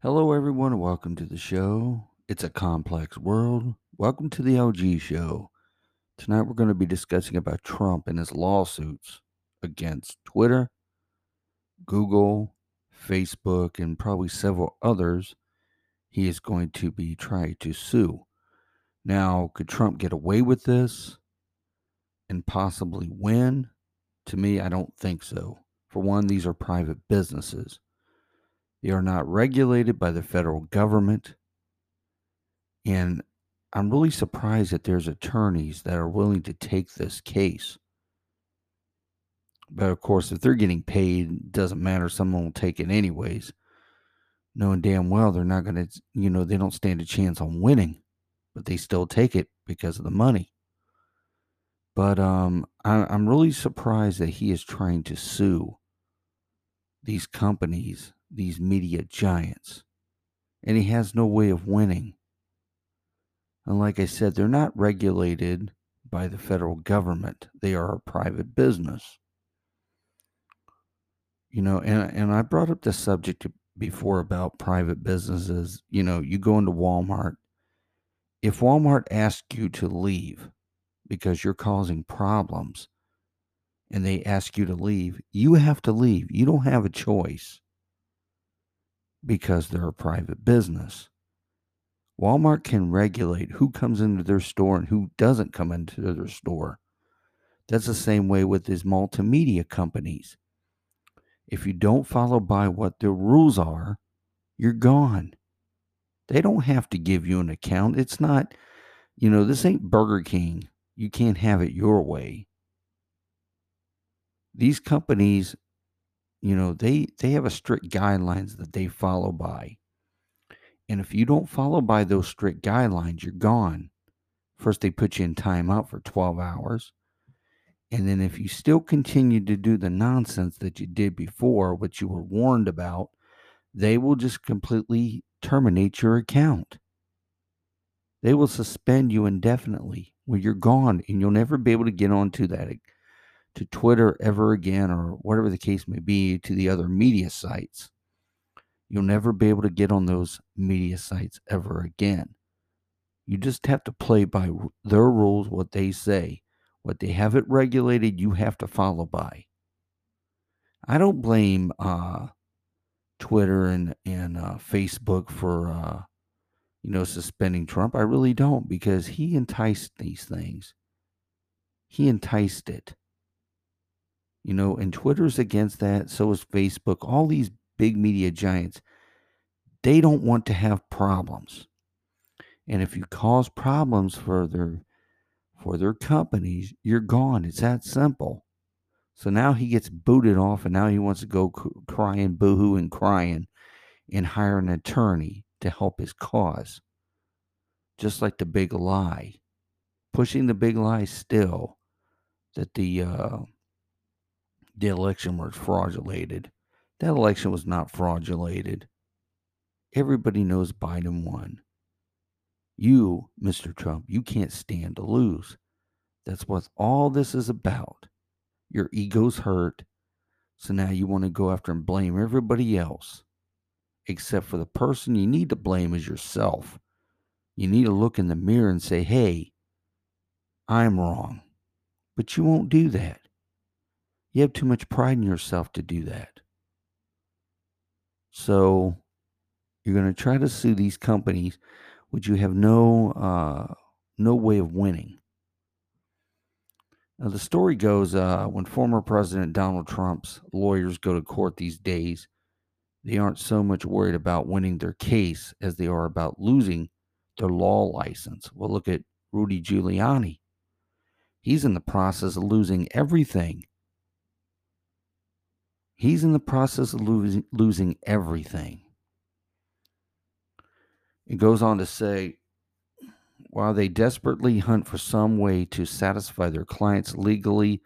Hello, everyone, and welcome to the show. It's a complex world. Welcome to the LG show. Tonight, we're going to be discussing about Trump and his lawsuits against Twitter, Google, Facebook, and probably several others he is going to be trying to sue. Now, could Trump get away with this and possibly win? To me, I don't think so. For one, these are private businesses. They are not regulated by the federal government. And I'm really surprised that there's attorneys that are willing to take this case. But of course, if they're getting paid, doesn't matter. Someone will take it anyways, knowing damn well they're not going to, you know, they don't stand a chance on winning, but they still take it because of the money. But um, I, I'm really surprised that he is trying to sue these companies these media giants, and he has no way of winning. And like I said, they're not regulated by the federal government, they are a private business. You know, and, and I brought up the subject before about private businesses. You know, you go into Walmart. If Walmart asks you to leave because you're causing problems and they ask you to leave, you have to leave. You don't have a choice because they're a private business. Walmart can regulate who comes into their store and who doesn't come into their store. That's the same way with these multimedia companies. If you don't follow by what the rules are, you're gone. They don't have to give you an account. It's not, you know, this ain't Burger King. You can't have it your way. These companies you know they they have a strict guidelines that they follow by. And if you don't follow by those strict guidelines you're gone. First they put you in timeout for 12 hours. And then if you still continue to do the nonsense that you did before what you were warned about they will just completely terminate your account. They will suspend you indefinitely. Where you're gone and you'll never be able to get onto that to Twitter ever again, or whatever the case may be, to the other media sites. You'll never be able to get on those media sites ever again. You just have to play by their rules, what they say. What they have it regulated, you have to follow by. I don't blame uh, Twitter and and uh, Facebook for uh, you know suspending Trump. I really don't because he enticed these things. He enticed it. You know, and Twitter's against that. So is Facebook. All these big media giants, they don't want to have problems. And if you cause problems for their for their companies, you're gone. It's that simple. So now he gets booted off, and now he wants to go crying, boohoo, and crying, and hire an attorney to help his cause. Just like the big lie, pushing the big lie still that the uh, the election was fraudulated. That election was not fraudulated. Everybody knows Biden won. You, Mr. Trump, you can't stand to lose. That's what all this is about. Your ego's hurt. So now you want to go after and blame everybody else. Except for the person you need to blame is yourself. You need to look in the mirror and say, hey, I'm wrong. But you won't do that. You have too much pride in yourself to do that. So you're going to try to sue these companies, which you have no uh, no way of winning. Now the story goes uh, when former President Donald Trump's lawyers go to court these days, they aren't so much worried about winning their case as they are about losing their law license. Well, look at Rudy Giuliani. He's in the process of losing everything He's in the process of losing, losing everything. It goes on to say while they desperately hunt for some way to satisfy their clients' legally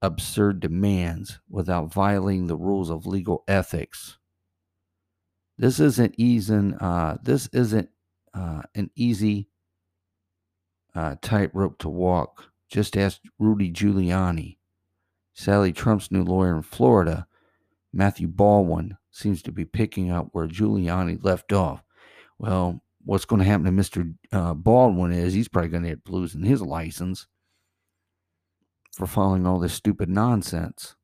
absurd demands without violating the rules of legal ethics. This isn't easy. Uh, this isn't uh, an easy uh, tightrope to walk. Just ask Rudy Giuliani. Sally Trump's new lawyer in Florida Matthew Baldwin seems to be picking up where Giuliani left off. Well, what's going to happen to Mr. Uh, Baldwin is he's probably going to get losing his license for following all this stupid nonsense.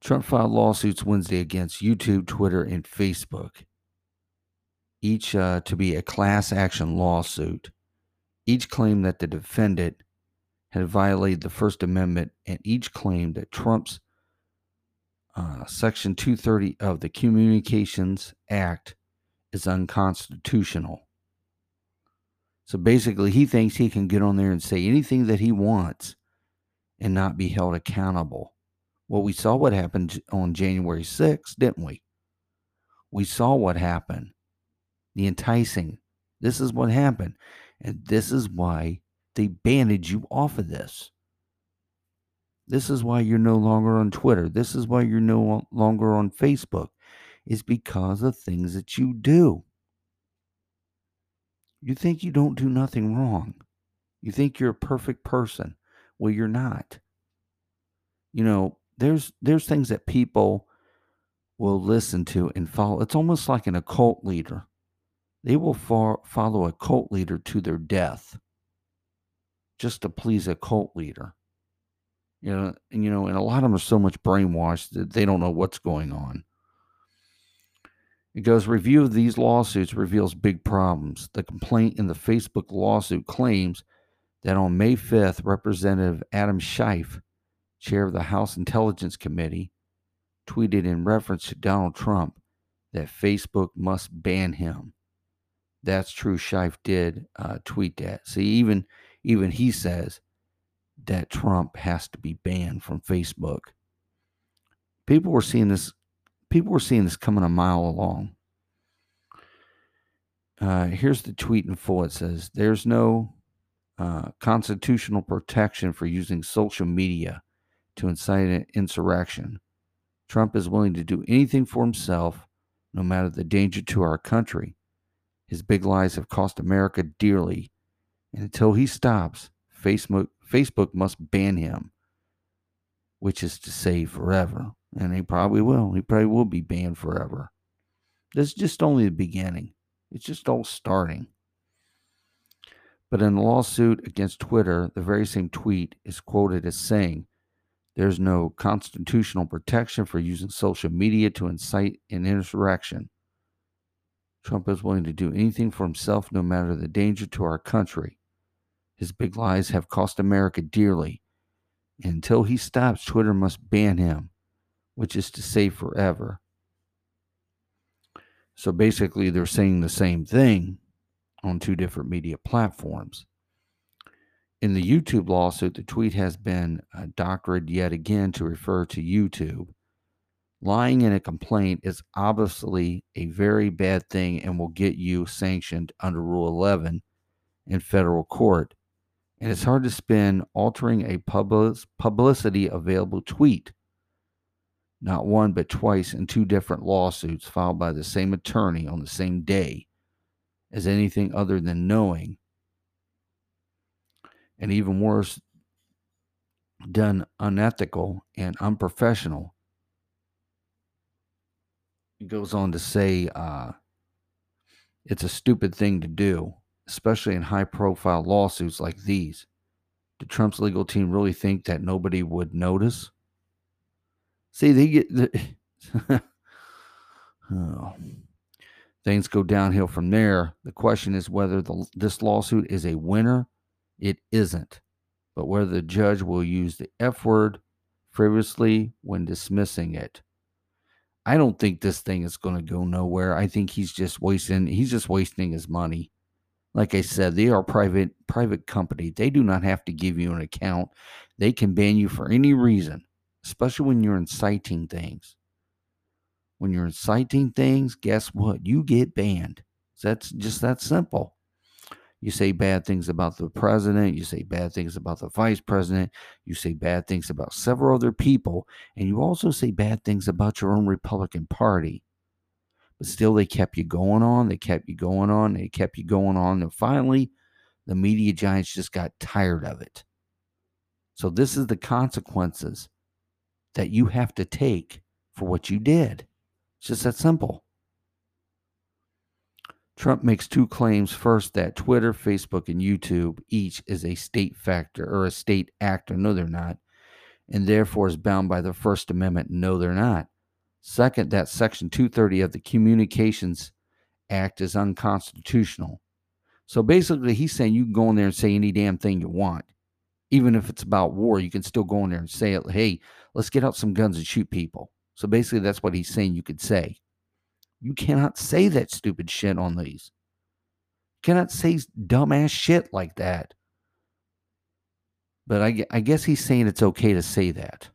Trump filed lawsuits Wednesday against YouTube, Twitter, and Facebook, each uh, to be a class action lawsuit. Each claimed that the defendant had violated the First Amendment, and each claimed that Trump's uh, Section 230 of the Communications Act is unconstitutional. So basically, he thinks he can get on there and say anything that he wants and not be held accountable. Well, we saw what happened on January 6th, didn't we? We saw what happened. The enticing. This is what happened. And this is why they banded you off of this. This is why you're no longer on Twitter. This is why you're no longer on Facebook. Is because of things that you do. You think you don't do nothing wrong. You think you're a perfect person. Well, you're not. You know, there's there's things that people will listen to and follow. It's almost like an occult leader. They will fo- follow a cult leader to their death just to please a cult leader. You know, and you know, and a lot of them are so much brainwashed that they don't know what's going on. It goes review of these lawsuits reveals big problems. The complaint in the Facebook lawsuit claims that on May 5th, Representative Adam Schiff, chair of the House Intelligence Committee, tweeted in reference to Donald Trump that Facebook must ban him. That's true. Schiff did uh, tweet that. See, even even he says that Trump has to be banned from Facebook. People were seeing this. People were seeing this coming a mile along. Uh, here's the tweet in full. It says, "There's no uh, constitutional protection for using social media to incite an insurrection. Trump is willing to do anything for himself, no matter the danger to our country. His big lies have cost America dearly, and until he stops, Facebook, Facebook must ban him, which is to say forever. And he probably will. He probably will be banned forever. This is just only the beginning, it's just all starting. But in a lawsuit against Twitter, the very same tweet is quoted as saying, There's no constitutional protection for using social media to incite an insurrection. Trump is willing to do anything for himself, no matter the danger to our country. His big lies have cost America dearly. And Until he stops, Twitter must ban him, which is to say forever. So basically, they're saying the same thing on two different media platforms. In the YouTube lawsuit, the tweet has been doctored yet again to refer to YouTube. Lying in a complaint is obviously a very bad thing and will get you sanctioned under Rule 11 in federal court and it's hard to spin altering a publicity available tweet. Not one, but twice in two different lawsuits filed by the same attorney on the same day as anything other than knowing. And even worse, done unethical and unprofessional. He goes on to say uh, it's a stupid thing to do especially in high profile lawsuits like these. Did Trump's legal team really think that nobody would notice? See, they get the oh. things go downhill from there. The question is whether the, this lawsuit is a winner. It isn't, but whether the judge will use the F word frivolously when dismissing it. I don't think this thing is going to go nowhere. I think he's just wasting he's just wasting his money. Like I said, they are private private company. They do not have to give you an account. They can ban you for any reason, especially when you're inciting things. When you're inciting things, guess what? You get banned. That's just that simple. You say bad things about the president, you say bad things about the vice president, you say bad things about several other people, and you also say bad things about your own Republican Party. But still, they kept you going on. They kept you going on. They kept you going on. And finally, the media giants just got tired of it. So, this is the consequences that you have to take for what you did. It's just that simple. Trump makes two claims. First, that Twitter, Facebook, and YouTube each is a state factor or a state actor. No, they're not. And therefore is bound by the First Amendment. No, they're not. Second, that Section 230 of the Communications Act is unconstitutional. So basically, he's saying you can go in there and say any damn thing you want. Even if it's about war, you can still go in there and say, hey, let's get out some guns and shoot people. So basically, that's what he's saying you could say. You cannot say that stupid shit on these. You cannot say dumbass shit like that. But I, I guess he's saying it's okay to say that.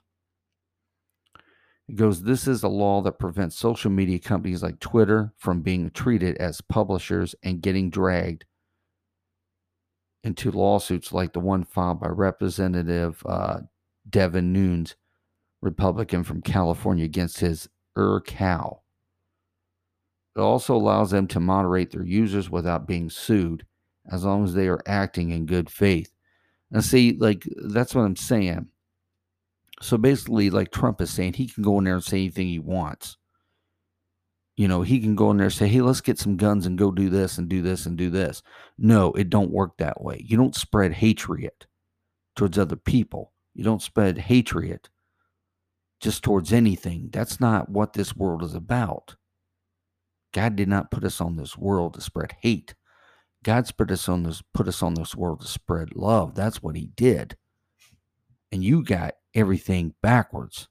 It goes, This is a law that prevents social media companies like Twitter from being treated as publishers and getting dragged into lawsuits like the one filed by Representative uh, Devin Nunes, Republican from California, against his Ur Cow. It also allows them to moderate their users without being sued, as long as they are acting in good faith. And see, like, that's what I'm saying. So basically, like Trump is saying, he can go in there and say anything he wants. You know, he can go in there and say, hey, let's get some guns and go do this and do this and do this. No, it don't work that way. You don't spread hatred towards other people. You don't spread hatred just towards anything. That's not what this world is about. God did not put us on this world to spread hate. God's put us on this put us on this world to spread love. That's what he did. And you got everything backwards.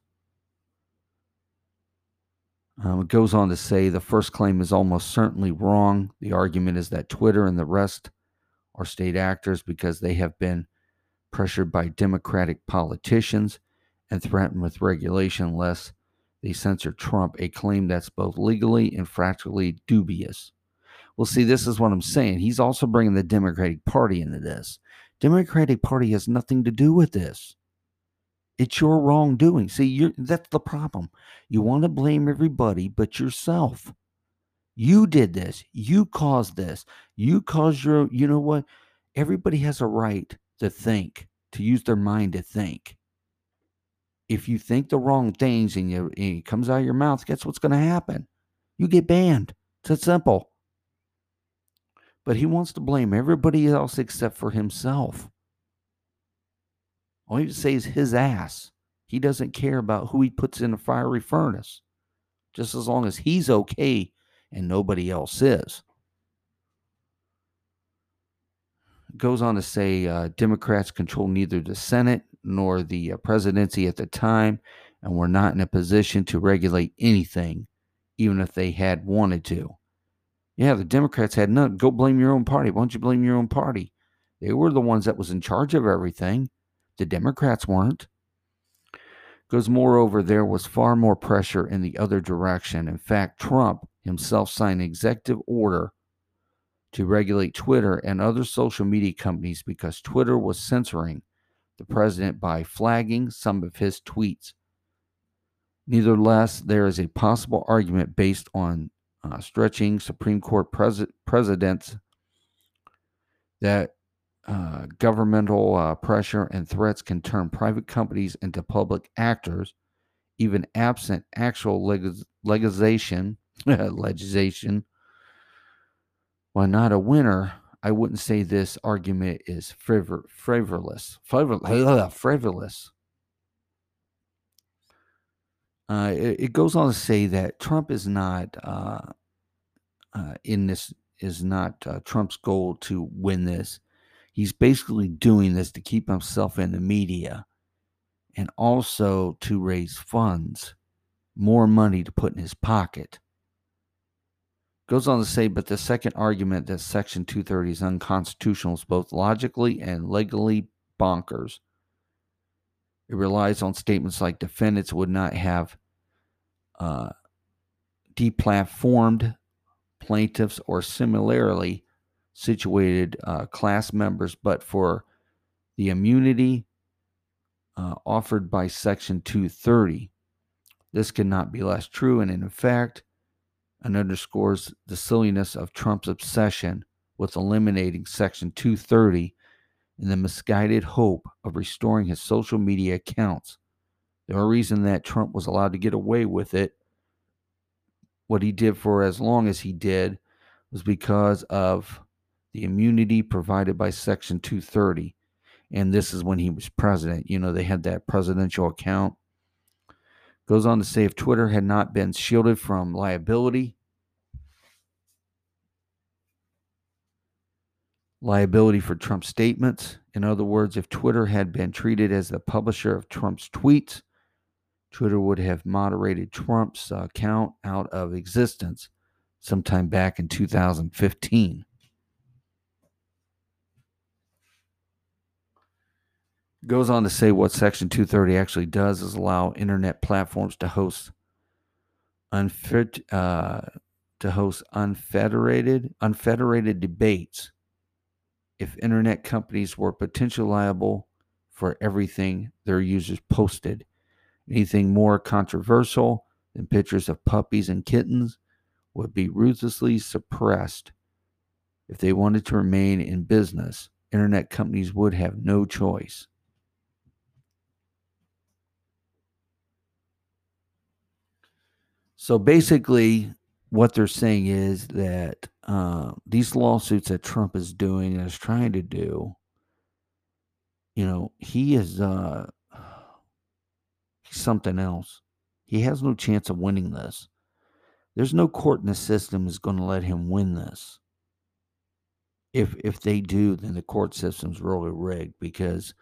Um, it goes on to say the first claim is almost certainly wrong. The argument is that Twitter and the rest are state actors because they have been pressured by Democratic politicians and threatened with regulation unless they censor Trump, a claim that's both legally and practically dubious. Well, see, this is what I'm saying. He's also bringing the Democratic Party into this. Democratic Party has nothing to do with this. It's your wrongdoing. See, that's the problem. You want to blame everybody but yourself. You did this. You caused this. You caused your, you know what? Everybody has a right to think, to use their mind to think if you think the wrong things and, you, and it comes out of your mouth, guess what's going to happen? You get banned. It's that simple. But he wants to blame everybody else except for himself. All say is his ass. He doesn't care about who he puts in a fiery furnace, just as long as he's okay and nobody else is. goes on to say uh, Democrats control neither the Senate nor the uh, presidency at the time, and were not in a position to regulate anything, even if they had wanted to. Yeah, the Democrats had none. Go blame your own party. Why don't you blame your own party? They were the ones that was in charge of everything. The Democrats weren't. Because moreover, there was far more pressure in the other direction. In fact, Trump himself signed an executive order to regulate Twitter and other social media companies because Twitter was censoring the president by flagging some of his tweets. Nevertheless, there is a possible argument based on uh, stretching Supreme Court pres- precedents that uh, governmental uh, pressure and threats can turn private companies into public actors, even absent actual leg- legislation. legislation. While not a winner, I wouldn't say this argument is frivol- frivolous. Frivolous. frivolous. Uh, it, it, goes on to say that Trump is not uh, uh, in this is not uh, Trump's goal to win this. He's basically doing this to keep himself in the media and also to raise funds, more money to put in his pocket. Goes on to say, but the second argument that Section 230 is unconstitutional is both logically and legally bonkers. It relies on statements like defendants would not have uh, deplatformed plaintiffs or similarly situated uh, class members, but for the immunity uh, offered by Section 230. This cannot be less true, and in fact, and underscores the silliness of Trump's obsession with eliminating Section 230 in the misguided hope of restoring his social media accounts The only reason that Trump was allowed to get away with it, what he did for as long as he did, was because of the immunity provided by Section 230. And this is when he was president. You know, they had that presidential account. Goes on to say if Twitter had not been shielded from liability, liability for Trump's statements. In other words, if Twitter had been treated as the publisher of Trump's tweets, Twitter would have moderated Trump's account out of existence sometime back in 2015. Goes on to say what Section 230 actually does is allow internet platforms to host unfed, uh, to host unfederated unfederated debates if internet companies were potentially liable for everything their users posted. Anything more controversial than pictures of puppies and kittens would be ruthlessly suppressed. If they wanted to remain in business, internet companies would have no choice. So basically, what they're saying is that uh, these lawsuits that Trump is doing and is trying to do, you know, he is uh, something else. He has no chance of winning this. There's no court in the system is going to let him win this. If if they do, then the court system's really rigged because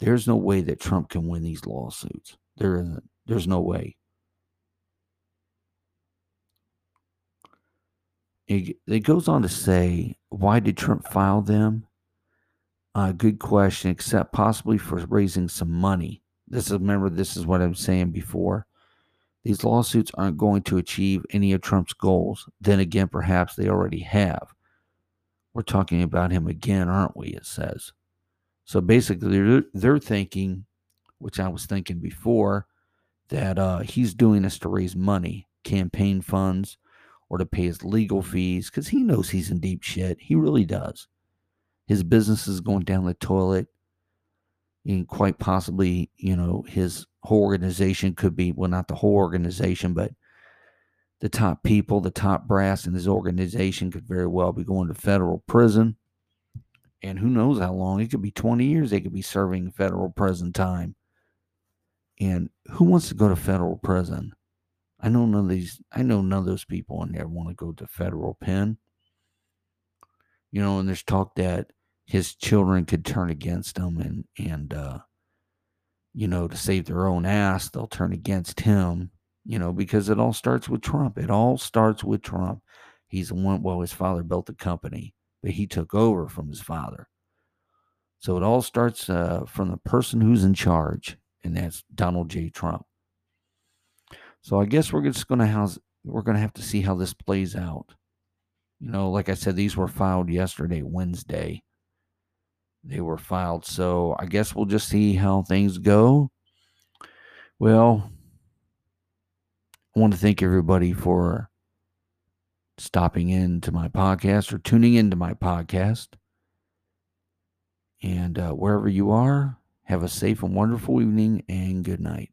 there's no way that Trump can win these lawsuits. There isn't. There's no way. It, goes on to say, why did Trump file them? Uh, good question, except possibly for raising some money. This is remember, this is what I'm saying before. These lawsuits aren't going to achieve any of Trump's goals. Then again, perhaps they already have. We're talking about him again, aren't we? It says. So basically, they're, they're thinking, which I was thinking before, that uh, he's doing this to raise money, campaign funds, or to pay his legal mm-hmm. fees because he knows he's in deep shit. He really does. His business is going down the toilet. And quite possibly, you know, his whole organization could be, well, not the whole organization, but the top people, the top brass in his organization could very well be going to federal prison. And who knows how long? It could be 20 years they could be serving federal prison time. And who wants to go to federal prison? I know none of these. I know none of those people in there want to go to federal pen. You know, and there's talk that his children could turn against him, and and uh, you know, to save their own ass, they'll turn against him. You know, because it all starts with Trump. It all starts with Trump. He's the one. Well, his father built the company, but he took over from his father. So it all starts uh, from the person who's in charge, and that's Donald J. Trump. So I guess we're just gonna have we're gonna have to see how this plays out. You know, like I said, these were filed yesterday, Wednesday. They were filed, so I guess we'll just see how things go. Well, I want to thank everybody for stopping in to my podcast or tuning into my podcast. And uh, wherever you are, have a safe and wonderful evening and good night.